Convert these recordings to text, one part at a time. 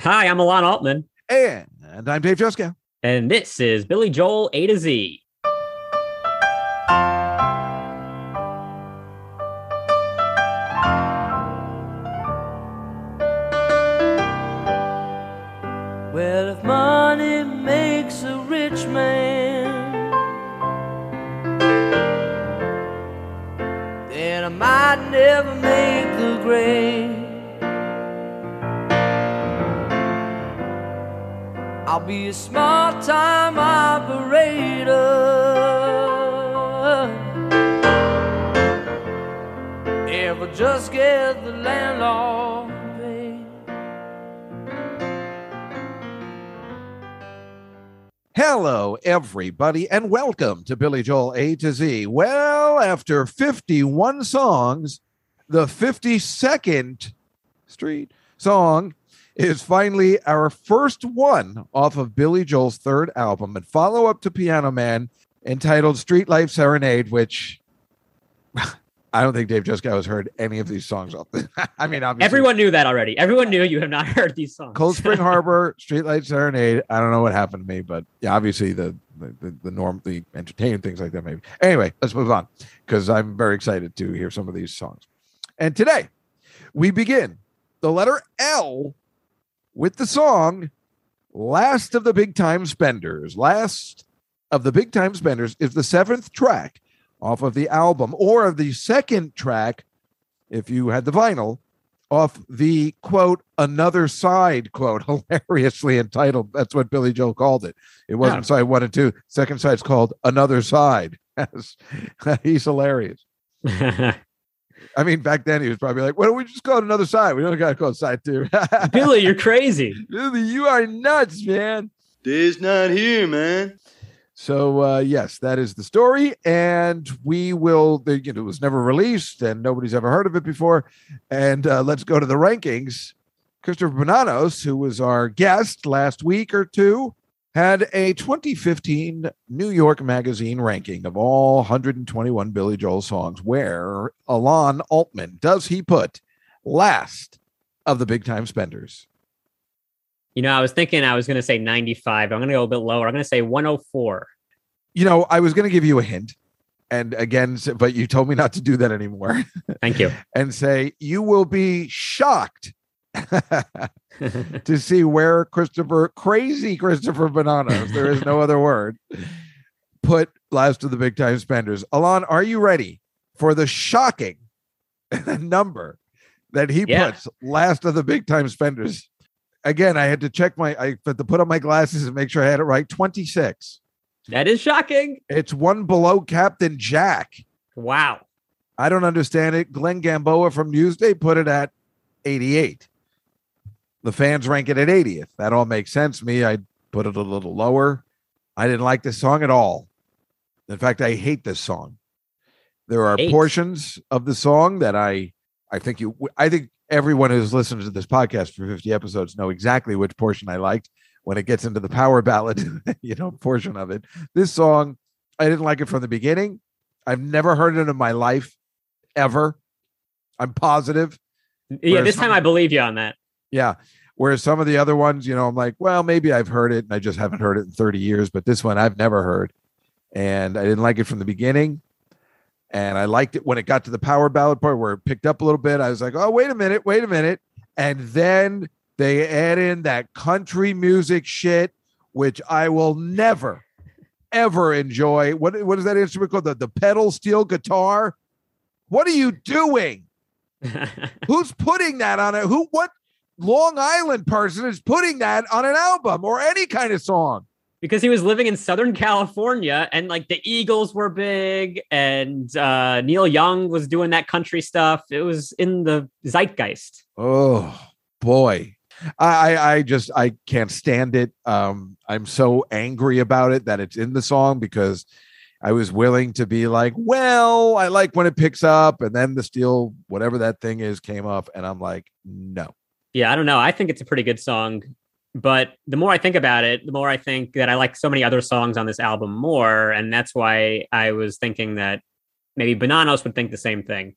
Hi, I'm Alon Altman, And I'm Dave Juskow. and this is Billy Joel A to Z. Well, if money makes a rich man, then I might never be a small time operator. If just get the landlord. Hello, everybody, and welcome to Billy Joel A to Z. Well, after 51 songs, the 52nd Street song is finally our first one off of Billy Joel's third album and follow up to Piano Man entitled Street Life Serenade, which I don't think Dave Juskow has heard any of these songs off. I mean, obviously. Everyone knew that already. Everyone knew you have not heard these songs. Cold Spring Harbor, Streetlight Serenade. I don't know what happened to me, but yeah, obviously the the, the, the norm, the entertaining things like that, maybe. Anyway, let's move on because I'm very excited to hear some of these songs. And today we begin the letter L with the song Last of the Big Time Spenders. Last of the Big Time Spenders is the seventh track off of the album, or the second track, if you had the vinyl, off the quote another side quote hilariously entitled that's what billy joel called it it wasn't Yeah. side one and two second side's called another side he's hilarious i mean back then he was probably like why don't we just call it another side we don't gotta call it side two Billy, you're crazy. Billy, you are nuts man Dave's not here, man. so uh yes that is the story and we will the, you know, it was never released and nobody's ever heard of it before and uh, let's go to the rankings christopher Bonanos, who was our guest last week or two had a 2015 new york magazine ranking of all 121 billy joel songs where alon altman does he put last of the big time spenders You know, I was thinking I was going to say 95. I'm going to go a bit lower. I'm going to say 104. you know i was going to give you a hint and again but you told me not to do that anymore Thank you. and say you will be shocked to see where Christopher, crazy Christopher Bananas, there is no other word, put last of the big time spenders. Alon, are you ready for the shocking number that he Yeah. puts last of the big time spenders? Again, I had to check my, I had to put on my glasses and make sure I had it right. 26. that is shocking. It's one below Captain Jack. Wow. I don't understand it. Glenn Gamboa from Newsday put it at 88. The fans rank it at 80th. That all makes sense me. I put it a little lower. I didn't like this song at all. In fact, I hate this song. There are Eight. portions of the song that I I think you I think everyone who's listened to this podcast for 50 episodes know exactly which portion I liked when it gets into the power ballad, you know, portion of it. This song, I didn't like it from the beginning. I've never heard it in my life ever. I'm positive. Yeah, this time I believe you on that. Yeah. Whereas some of the other ones, you know, I'm like, well, maybe I've heard it and I just haven't heard it in 30 years, but this one I've never heard. And I didn't like it from the beginning. And I liked it when it got to the power ballad part where it picked up a little bit. I was like, oh, wait a minute, wait a minute. And then they add in that country music shit, which I will never, ever enjoy. What, what is that instrument called? The, the pedal steel guitar? What are you doing? Who's putting that on it? Who, what Long Island person is putting that on an album or any kind of song? because he was living in Southern California and like the Eagles were big and uh, Neil Young was doing that country stuff. It was in the zeitgeist. Oh boy. I, I I just I can't stand it. Um, I'm so angry about it that it's in the song because I was willing to be like, well, I like when it picks up, and then the steel, whatever that thing is, came up, and I'm like, no. Yeah, I don't know. I think it's a pretty good song. But the more I think about it, the more I think that I like so many other songs on this album more. And that's why I was thinking that maybe Bananos would think the same thing.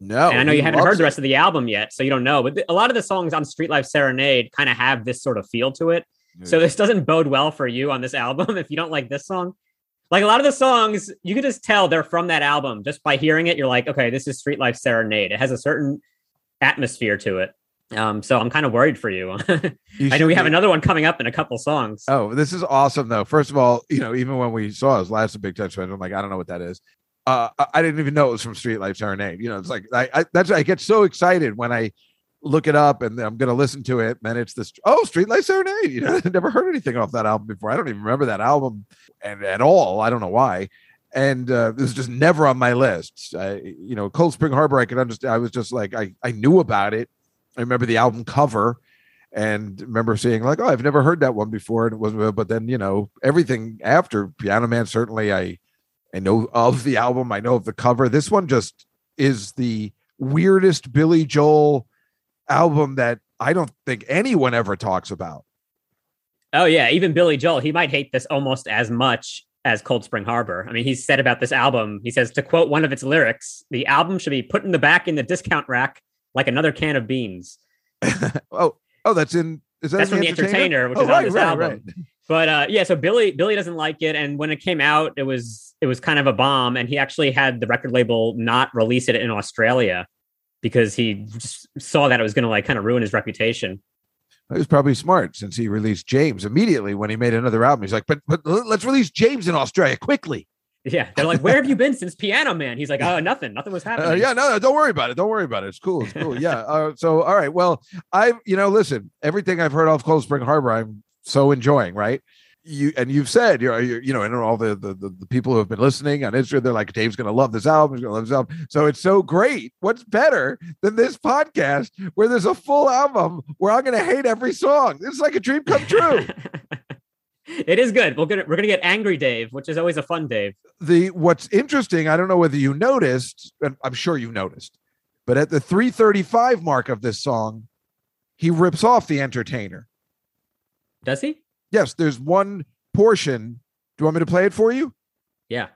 No, and I know you haven't heard loves the rest of the album yet, so you don't know. But th- a lot of the songs on Street Life Serenade kind of have this sort of feel to it. So this doesn't bode well for you on this album if you don't like this song. Like a lot of the songs, you can just tell they're from that album just by hearing it. You're like, okay, this is Street Life Serenade. It has a certain atmosphere to it. Um, so I'm kind of worried for you. You I know we have be- another one coming up in a couple songs. Oh, this is awesome though. First of all, you know, even when we saw his last Big Touch I'm like, I don't know what that is. Uh, I- didn't even know it was from Street Life Serenade. You know, it's like I, I that's I get so excited when I look it up and I'm gonna listen to it. And it's this oh Street Life Serenade. You know, I never heard anything off that album before. I don't even remember that album and at all. I don't know why. And uh, this is just never on my list. I, you know, Cold Spring Harbor, I could understand. I was just like, I, I knew about it. I remember the album cover and remember seeing like, oh, I've never heard that one before. And it wasn't. Uh, but then you know, everything after Piano Man, certainly I, I know of the album. I know of the cover. This one just is the weirdest Billy Joel album that I don't think anyone ever talks about. Oh yeah, even Billy Joel, he might hate this almost as much as Cold Spring Harbor. I mean, he's said about this album, he says to quote one of its lyrics, the album should be put in the back in the discount rack like another can of beans. oh, oh, that's in. Is that That's from the Entertainer, which oh, is on this right, album. right. But uh, yeah, so Billy Billy doesn't like it, and when it came out, it was it was kind of a bomb, and he actually had the record label not release it in Australia because he saw that it was going to like kind of ruin his reputation. He was probably smart since he released James immediately when he made another album. He's like, but but let's release James in Australia quickly. Yeah, they're like, "Where have you been since Piano Man?" He's like, "Oh, nothing, nothing was happening." Uh, yeah, no, no, don't worry about it. Don't worry about it. It's cool. It's cool. yeah. Uh, so, all right. Well, I, you know, listen, everything I've heard off Cold Spring Harbor, I'm so enjoying. Right. You and you've said, you're, you're you know, and all the, the the the people who have been listening on Instagram, they're like, Dave's gonna love this album. He's gonna love this album. So it's so great. What's better than this podcast where there's a full album where I'm gonna hate every song? It's like a dream come true. it is good. We're gonna we're gonna get angry Dave, which is always a fun Dave. the what's interesting, I don't know whether you noticed, and I'm sure you noticed, but at the 335 mark of this song, he rips off the entertainer. Does he? Yes, there's one portion. Do you want me to play it for you? Yeah.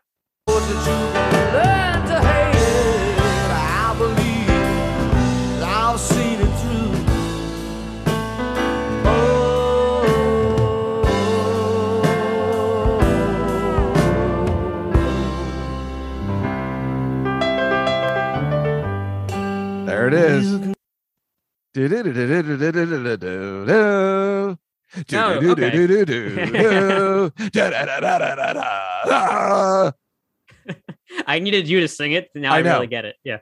Oh, I needed you to sing it. Now I, I really get it. Yeah.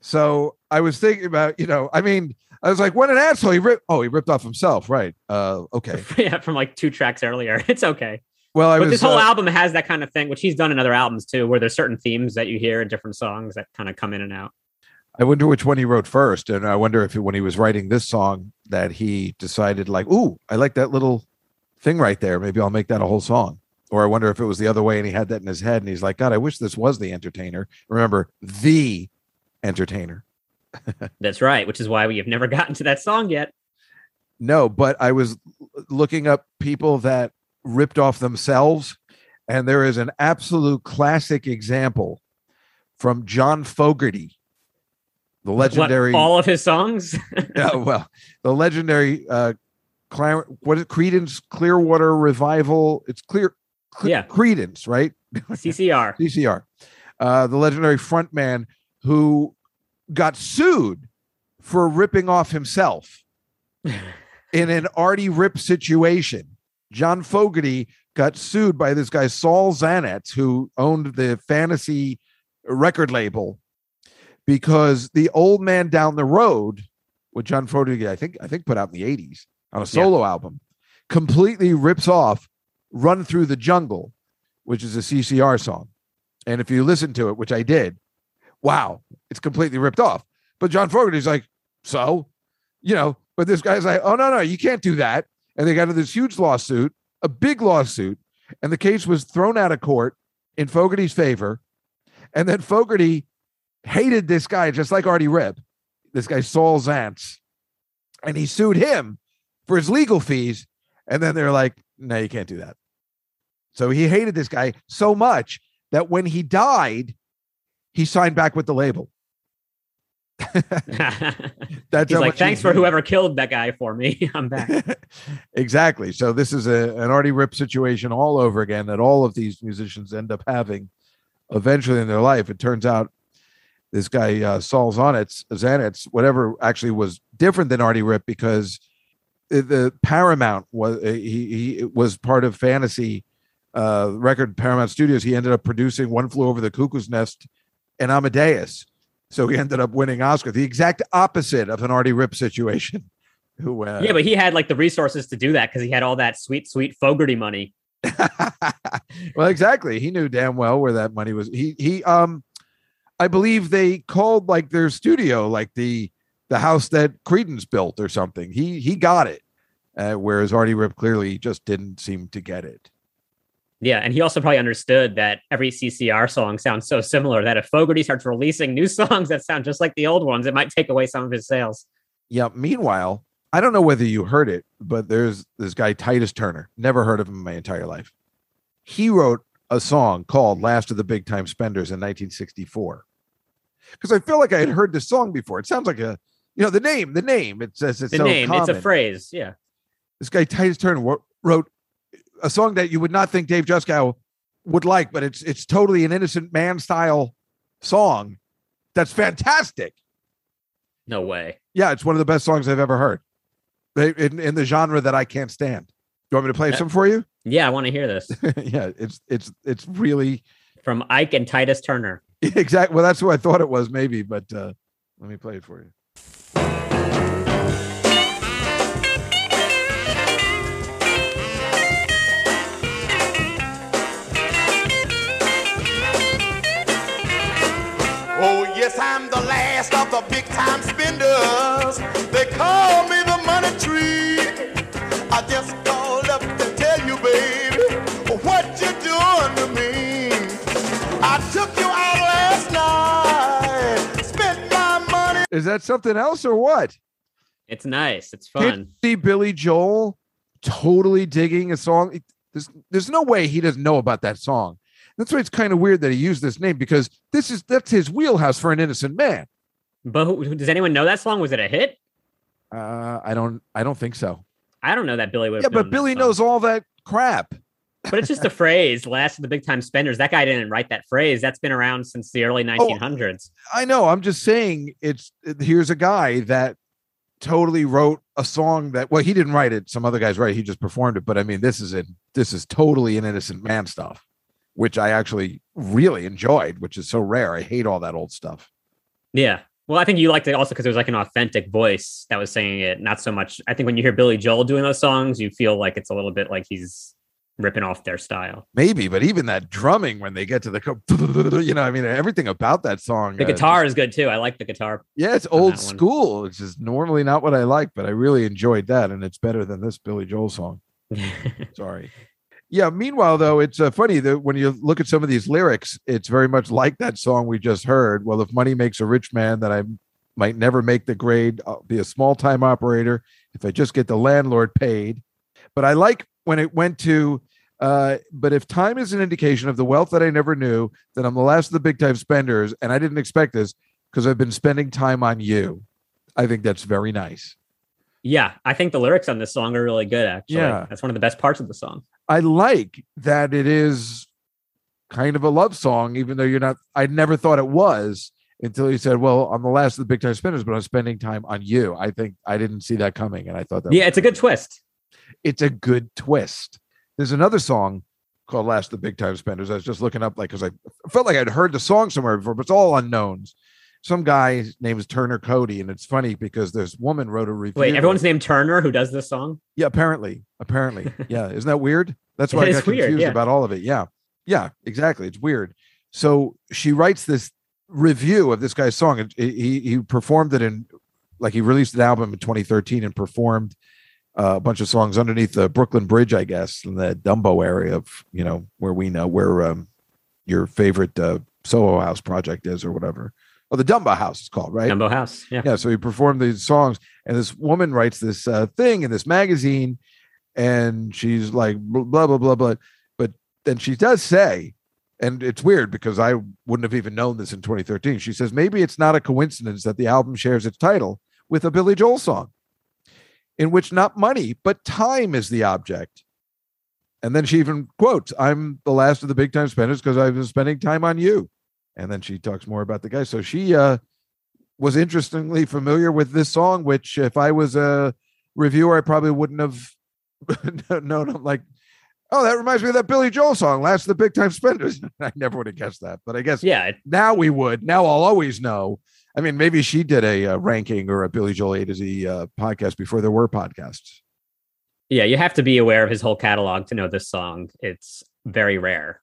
So I was thinking about, you know, I mean, I was like, what an asshole. He ripped oh, he ripped off himself. Right. Uh okay. yeah, from like two tracks earlier. It's okay. Well, I but was, this whole uh, album has that kind of thing, which he's done in other albums too, where there's certain themes that you hear in different songs that kind of come in and out. I wonder which one he wrote first, and I wonder if when he was writing this song that he decided like, "Ooh, I like that little thing right there. Maybe I'll make that a whole song." Or I wonder if it was the other way, and he had that in his head, and he's like, "God, I wish this was the Entertainer." Remember, the Entertainer. That's right, which is why we have never gotten to that song yet. No, but I was looking up people that ripped off themselves, and there is an absolute classic example from John Fogerty, the What, legendary. all of his songs. yeah, well, the legendary uh Clar- what is Creedence Clearwater Revival? It's clear, Cle- Yeah. Creedence, right? CCR. CCR. Uh, the legendary frontman who got sued for ripping off himself in an Artie Ripp situation. John Fogerty got sued by this guy Saul Zanetz, who owned the fantasy record label, because the old man down the road, what John Fogerty I think I think put out in the '80s on a solo album, completely rips off "Run Through the Jungle," which is a CCR song. And if you listen to it, which I did, wow, it's completely ripped off. But John Fogerty's like, so, you know, but this guy's like, oh, no, no, you can't do that. And they got into this huge lawsuit, a big lawsuit, and the case was thrown out of court in Fogerty's favor. And then Fogerty hated this guy just like Artie Ripp, this guy Saul Zaentz, and he sued him for his legal fees. And then they're like, no, you can't do that. So he hated this guy so much that when he died, he signed back with the label. That's like, thanks for whoever killed that guy for me. I'm back. exactly. So this is a, an Artie Ripp situation all over again that all of these musicians end up having eventually in their life. It turns out this guy uh, Saul Zanitz, Zanitz, whatever, actually was different than Artie Ripp because the- Paramount was he he was part of Fantasy uh, record Paramount Studios. He ended up producing One Flew Over the Cuckoo's Nest and Amadeus. So he ended up winning Oscar, the exact opposite of an Artie Ripp situation. Who, uh, yeah, but he had like the resources to do that because he had all that sweet, sweet Fogerty money. well, exactly. He knew damn well where that money was. He he um I believe they called like their studio like the the house that Creedence built or something. He he got it. Uh, whereas Artie Ripp clearly just didn't seem to get it. Yeah, and he also probably understood that every CCR song sounds so similar that if Fogerty starts releasing new songs that sound just like the old ones, it might take away some of his sales. Yeah. Meanwhile, I don't know whether you heard it, but there's this guy Titus Turner. Never heard of him in my entire life. He wrote a song called "Last of the Big Time Spenders" in 1964. Because I feel like I had heard this song before. It sounds like a, you know, the name, the name. It says it's The so name, it's a phrase. Yeah. This guy Titus Turner wrote a song that you would not think Dave Juskow would like, but it's it's totally an innocent man style song. That's fantastic. No way. Yeah, it's one of the best songs I've ever heard. In, in the genre that I can't stand. Do you want me to play Yeah. some for you? Yeah, I want to hear this yeah, it's it's it's really from Ike and Titus Turner. exactly. Well, that's who I thought it was, maybe, but uh, let me play it for you. Oh, yes, I'm the last of the big time spenders. They call me the money tree. I just called up to tell you, baby, what you're doing to me. I took you Is that something else or what? It's nice. It's Can't fun. see Billy Joel totally digging a song. There's, there's no way he doesn't know about that song. That's why it's kind of weird that he used this name because this is that's his wheelhouse for an innocent man. But who, does anyone know that song? Was it a hit? Uh, I don't I don't think so. I don't know that Billy would. Yeah, but Billy knows all that crap. But it's just a phrase. Last of the big time spenders. That guy didn't write that phrase. That's been around since the Oh, early 1900s. I know. I'm just saying it's here's a guy that totally wrote a song that well he didn't write it some other guys write it, he just performed it but i mean this is it this is totally an innocent man stuff which i actually really enjoyed which is so rare i hate all that old stuff Yeah. Well, I think you liked it also because it was like an authentic voice that was singing it. Not so much. I think when you hear Billy Joel doing those songs, you feel like it's a little bit like he's ripping off their style. maybe but even that drumming when they get to the you know i mean everything about that song The uh, guitar is good too. I like the guitar. yeah it's old that school which is normally not what i like but i really enjoyed that and it's better than this billy joel song Sorry. Yeah. Meanwhile, though, it's uh, funny that when you look at some of these lyrics, it's very much like that song we just heard. Well, if money makes a rich man, then I might never make the grade. I'll be a small time operator if I just get the landlord paid. But I like when it went to. Uh, but if time is an indication of the wealth that I never knew, then I'm the last of the big time spenders, and I didn't expect this because I've been spending time on you. I think that's very nice. yeah, I think the lyrics on this song are really good. Actually, Yeah. that's one of the best parts of the song. I like that it is kind of a love song, even though you're not. I never thought it was until you said, "Well, I'm the last of the big time spenders, but I'm spending time on you." I think I didn't see that coming, and I thought that Yeah, it's a good twist. It's a good twist. There's another song called "Last of the Big Time Spenders." I was just looking up, like, because I felt like I'd heard the song somewhere before, but it's all unknowns. Some guy's name is Turner Cody, and it's funny because this woman wrote a review. Wait, everyone's named Turner who does this song. Yeah, apparently, apparently, yeah. Isn't that weird? That's why I got weird, confused yeah. about all of it. Yeah, yeah, exactly. It's weird. So she writes this review of this guy's song, he- he performed it in, like he released an album in 2013 and performed uh, a bunch of songs underneath the Brooklyn Bridge, I guess, in the Dumbo area of you know where we know where um, your favorite uh, Soho House project is or whatever. Oh, the Dumbo House is called, right? Dumbo House. Yeah. yeah so he performed these songs and this woman writes this uh, thing in this magazine and she's like blah blah blah blah but then she does say and it's weird because I wouldn't have even known this in 2013. She says maybe it's not a coincidence that the album shares its title with a Billy Joel song, in which not money but time is the object. And then she even quotes, "I'm the last of the big time spenders because I've been spending time on you." And then she talks more about the guy. So she uh, was interestingly familiar with this song, which if I was a reviewer, I probably wouldn't have known. I'm like, oh, that reminds me of that Billy Joel song, "Last of the Big Time Spenders." I never would have guessed that, but I guess Yeah, now we would. Now I'll always know. I mean, maybe she did a, uh ranking or a Billy Joel A to Z uh, podcast before there were podcasts. yeah, you have to be aware of his whole catalog to know this song. It's very rare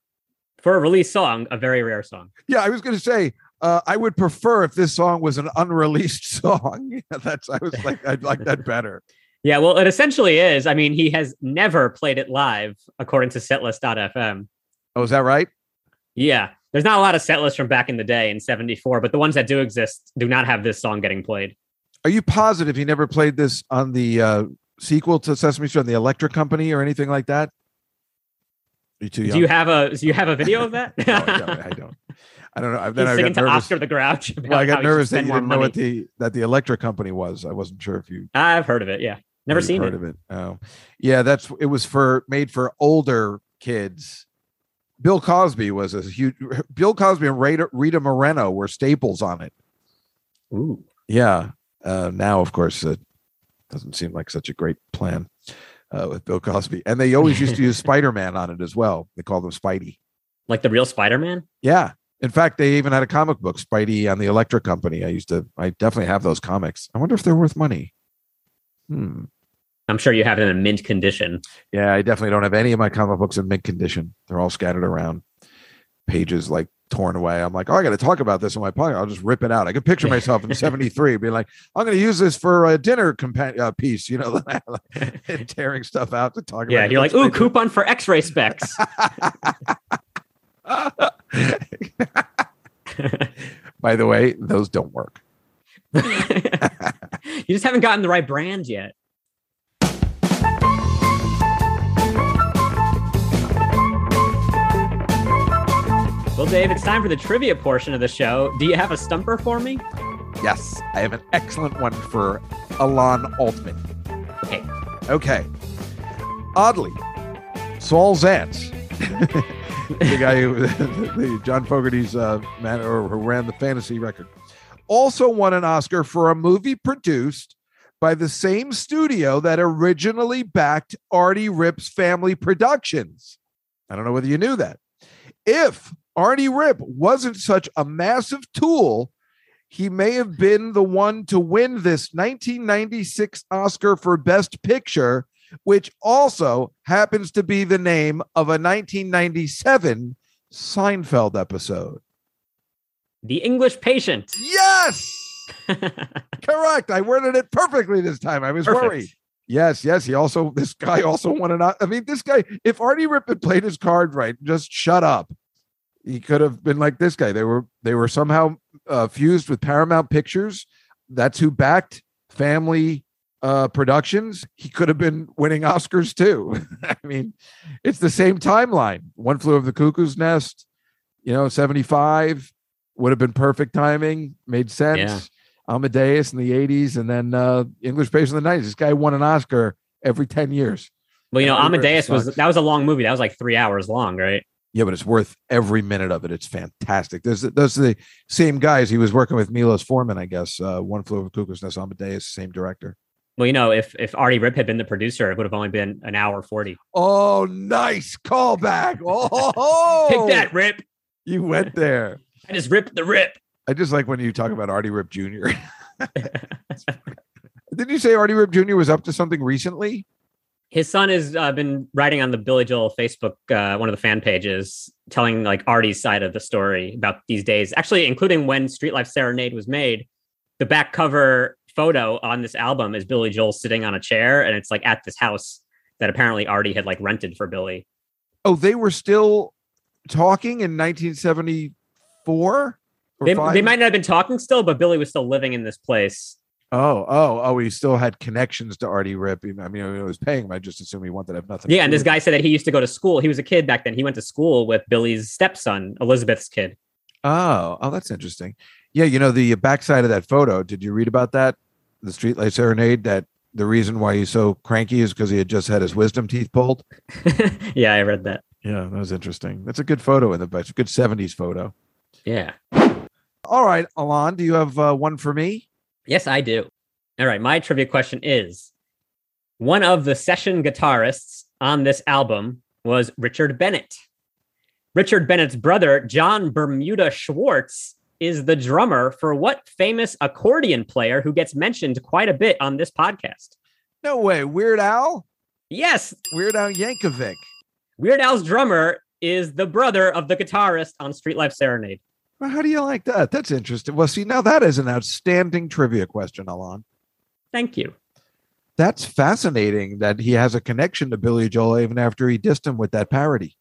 for a release song, a very rare song. Yeah, I was going to say uh, I would prefer if this song was an unreleased song. That's I was like I'd like that better. Yeah, well, it essentially is. I mean, he has never played it live, according to setlist.fm. Oh, is that right? Yeah, there's not a lot of set lists from back in the day in 74, but the ones that do exist do not have this song getting played. Are you positive he never played this on the uh, sequel to Sesame Street on the Electric Company or anything like that? You too young? Do you have a do you have a video of that? no, I don't. I don't. I don't know. He's then singing I got to nervous. Oscar the Grouch. Well, I got nervous that you didn't money. know what the that the electric company was. I wasn't sure if you. I've heard of it. Yeah, never seen heard it. of it. Oh, yeah. That's it was for made for older kids. Bill Cosby was a huge. Bill Cosby and Rita, Rita Moreno were staples on it. Ooh, Yeah. Uh, now, of course, it doesn't seem like such a great plan uh, with Bill Cosby. And they always used to use Spider Man on it as well. They called him Spidey. like the real Spider-Man. Yeah. In fact, they even had a comic book, Spidey on the Electric Company. I used to, I definitely have those comics. I wonder if they're worth money. Hmm. I'm sure you have it in a mint condition. Yeah, I definitely don't have any of my comic books in mint condition. They're all scattered around, pages like torn away. I'm like, oh, I got to talk about this in my pocket. I'll just rip it out. I could picture myself in '73 being like, I'm going to use this for a dinner compa- uh, piece, you know, tearing stuff out to talk Yeah, about. Yeah, you're like, ooh, coupon for X-ray specs. By the way, those don't work. you just haven't gotten the right brand yet. Well, Dave, it's time for the trivia portion of the show. Do you have a stumper for me? Yes, I have an excellent one for Alon Altman. Okay. Okay. Oddly, Saul Zaentz, the guy who, the John Fogerty's uh, man, or who ran the fantasy record, also won an Oscar for a movie produced by the same studio that originally backed Artie Ripp's Family Productions. I don't know whether you knew that. If Artie Ripp wasn't such a massive tool, he may have been the one to win this 1996 Oscar for Best Picture, which also happens to be the name of a 1997 Seinfeld episode. The English Patient. Yes, correct. I worded it perfectly this time. I was Perfect. worried. Yes, yes. He also, this guy also won an. I mean, this guy, if Artie Ripp had played his card right, just shut up. He could have been like this guy. They were, they were somehow uh, fused with Paramount Pictures. That's who backed Family uh, Productions. He could have been winning Oscars too. I mean, it's the same timeline. One flew over the cuckoo's nest. You know, seventy-five would have been perfect timing. Made sense. Yeah. Amadeus in the 80s and then uh English Patient in the 90s. This guy won an Oscar every 10 years. well, you know, Amadeus was that was a long movie. That was like three hours long, right? Yeah, but it's worth every minute of it. It's fantastic. There's those are the same guys. He was working with Milos Forman, I guess. Uh, One Flew Over Cuckoo's Nest, Amadeus, same director. Well, you know, if if Artie Ripp had been the producer, it would have only been an hour forty. Oh, nice callback. Oh, Take that, Rip! You went there. I just ripped the Rip. I just like when you talk about Artie Ripp Jr. Didn't you say Artie Ripp Jr. was up to something recently? His son has uh, been writing on the Billy Joel Facebook, uh, one of the fan pages, telling like Artie's side of the story about these days. Actually, including when Street Life Serenade was made, the back cover photo on this album is Billy Joel sitting on a chair, and it's like at this house that apparently Artie had like rented for Billy. Oh, they were still talking in 1974? They, they might not have been talking still, but Billy was still living in this place Oh, oh, oh, he still had connections to Artie Rip. I mean, he was paying him. I just assume he wanted to have nothing. Yeah, and this guy said that he used to go to school. He was a kid back then. He went to school with Billy's stepson, Elizabeth's kid. Oh, oh, that's interesting. Yeah, you know the backside of that photo. Did you read about that? The streetlight serenade. That the reason why he's so cranky is because he had just had his wisdom teeth pulled. yeah, I read that. Yeah, that was interesting. That's a good photo in the. It's a good '70s photo. Yeah. All right, Alon, do you have uh, one for me? Yes, I do. All right. My trivia question is one of the session guitarists on this album was Richard Bennett. Richard Bennett's brother, John Bermuda Schwartz, is the drummer for what famous accordion player who gets mentioned quite a bit on this podcast? No way, Weird Al. Yes, Weird Al Yankovic. Weird Al's drummer is the brother of the guitarist on Street Life Serenade. Well, how do you like that? That's interesting. Well, see, now that is an outstanding trivia question, Alon. Thank you. That's fascinating that he has a connection to Billy Joel even after he dissed him with that parody.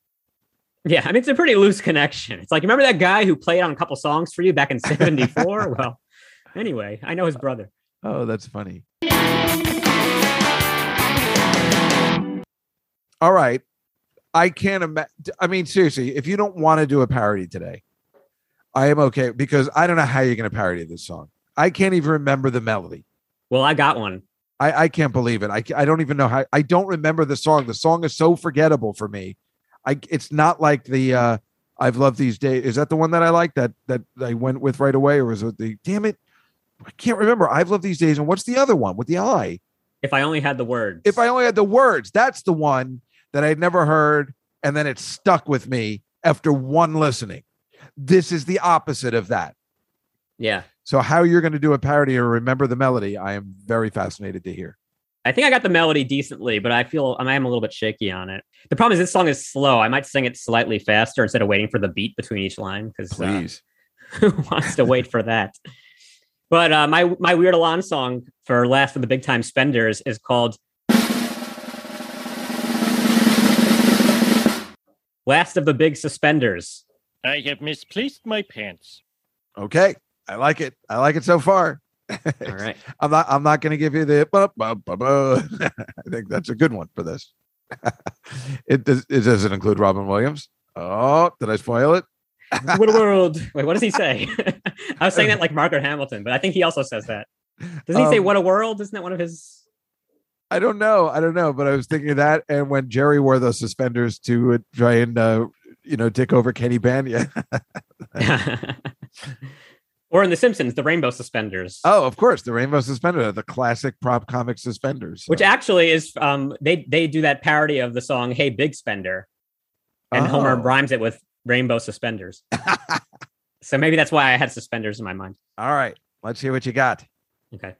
Yeah, I mean, it's a pretty loose connection. It's like, remember that guy who played on a couple songs for you back in 74? well, anyway, I know his brother. Oh, that's funny. All right. I can't imagine. I mean, seriously, if you don't want to do a parody today, I am okay because I don't know how you're going to parody this song. I can't even remember the melody. Well, I got one. I, I can't believe it. I, I don't even know how. I don't remember the song. The song is so forgettable for me. I it's not like the uh I've loved these days. Is that the one that I like that that I went with right away, or was it the damn it? I can't remember. I've loved these days, and what's the other one with the I? If I only had the words. If I only had the words, that's the one that I'd never heard, and then it stuck with me after one listening. This is the opposite of that. Yeah. So how you're going to do a parody or remember the melody, I am very fascinated to hear. I think I got the melody decently, but I feel I am a little bit shaky on it. The problem is this song is slow. I might sing it slightly faster instead of waiting for the beat between each line because uh, Please. who wants to wait for that? But uh, my my Weird Alon song for Last of the Big Time Spenders is called Last of the Big Suspenders. I have misplaced my pants. Okay. I like it. I like it so far. All right. I'm not. I'm not going to give you the. I think that's a good one for this. it does. It does it include Robin Williams? Oh, did I spoil it? what a world. Wait, what does he say? I was saying that like Margaret Hamilton, but I think he also says that. Doesn't he say Um, what a world? Isn't that one of his I don't know. I don't know. But I was thinking of that, and when Jerry wore those suspenders to uh, try and uh, you know dick over Kenny Bania. or in The Simpsons, the rainbow suspenders, oh, of course, the rainbow suspender, the classic prop comic suspenders. which actually is um they they do that parody of the song "Hey Big Spender," and Homer Oh. rhymes it with rainbow suspenders. so maybe that's why I had suspenders in my mind. All right, let's hear what you got. Okay.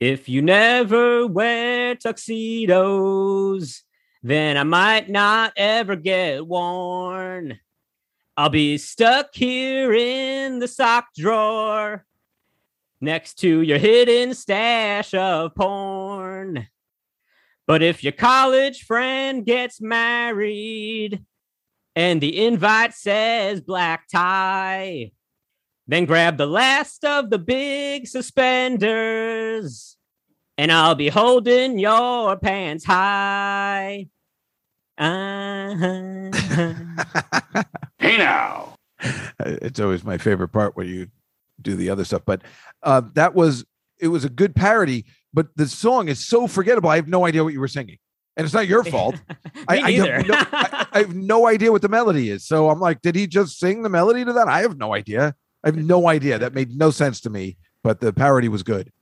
If you never wear tuxedos, then I might not ever get worn. I'll be stuck here in the sock drawer next to your hidden stash of porn. But if your college friend gets married and the invite says black tie, then grab the last of the big suspenders, and I'll be holding your pants high. Uh-huh. Hey now. it's always my favorite part when you do the other stuff. But uh, that was it was a good parody, but the song is so forgettable. I have no idea what you were singing, and it's not your fault. I, Me I, have no, I, I have no idea what the melody is. So I'm like, did he just sing the melody to that? I have no idea. I have no idea. That made no sense to me. But the parody was good.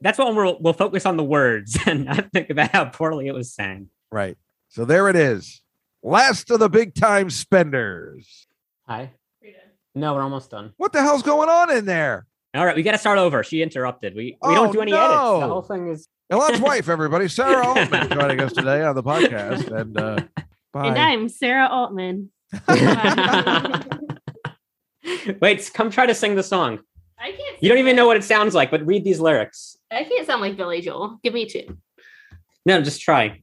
That's what we'll, we'll focus on the words and not think about how poorly it was sang. Right. So there it is. Last of the big time spenders. Hi. No, we're almost done. What the hell's going on in there? All right, we got to start over. She interrupted. We we Oh, don't do any edits. no. The whole thing is. Alon's wife, everybody, Sarah Altman, joining us today on the podcast. And uh, bye. And I'm Sarah Altman. Wait, come try to sing the song. I can't. You don't even know what it sounds like, but read these lyrics. I can't sound like Billy Joel. Give me two. No, just try.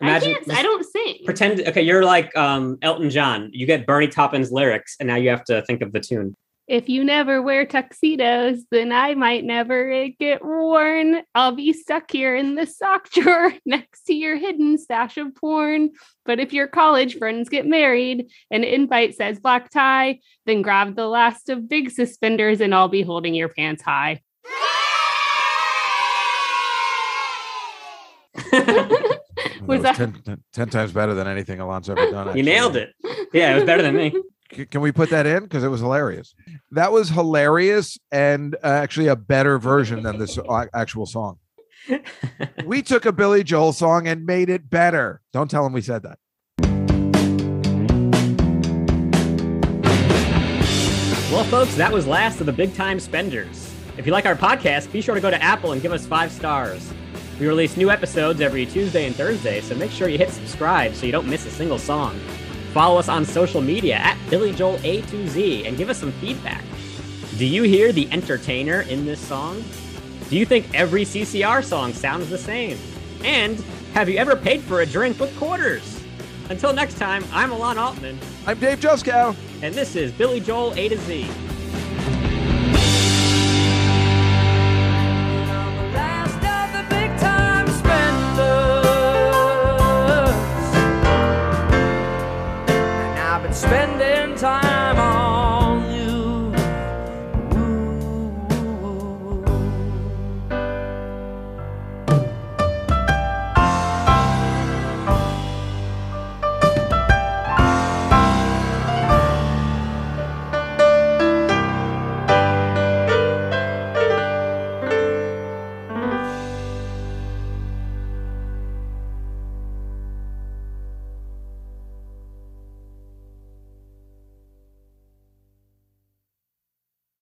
I can't. I don't sing. pretend. Okay, you're like um, Elton John. You get Bernie Taupin's lyrics, and now you have to think of the tune. If you never wear tuxedos, then I might never get worn. I'll be stuck here in the sock drawer next to your hidden stash of porn. But if your college friends get married and invite says black tie, then grab the last of big suspenders and I'll be holding your pants high. That Was that- 10, 10 10 times better than anything Alon's ever done. You nailed it. Yeah, it was better than me. Can we put that in? Because it was hilarious. That was hilarious and uh, actually a better version than this actual song. we took a Billy Joel song and made it better. Don't tell him we said that. Well, folks, that was last of the big time spenders. If you like our podcast, be sure to go to Apple and give us five stars. We release new episodes every Tuesday and Thursday, so make sure you hit subscribe so you don't miss a single song. Follow us on social media at Billy Joel A to Z and give us some feedback. Do you hear the entertainer in this song? Do you think every CCR song sounds the same? And have you ever paid for a drink with quarters? Until next time, I'm Alon Altman, I'm Dave Juskow. and this is Billy Joel A to Z.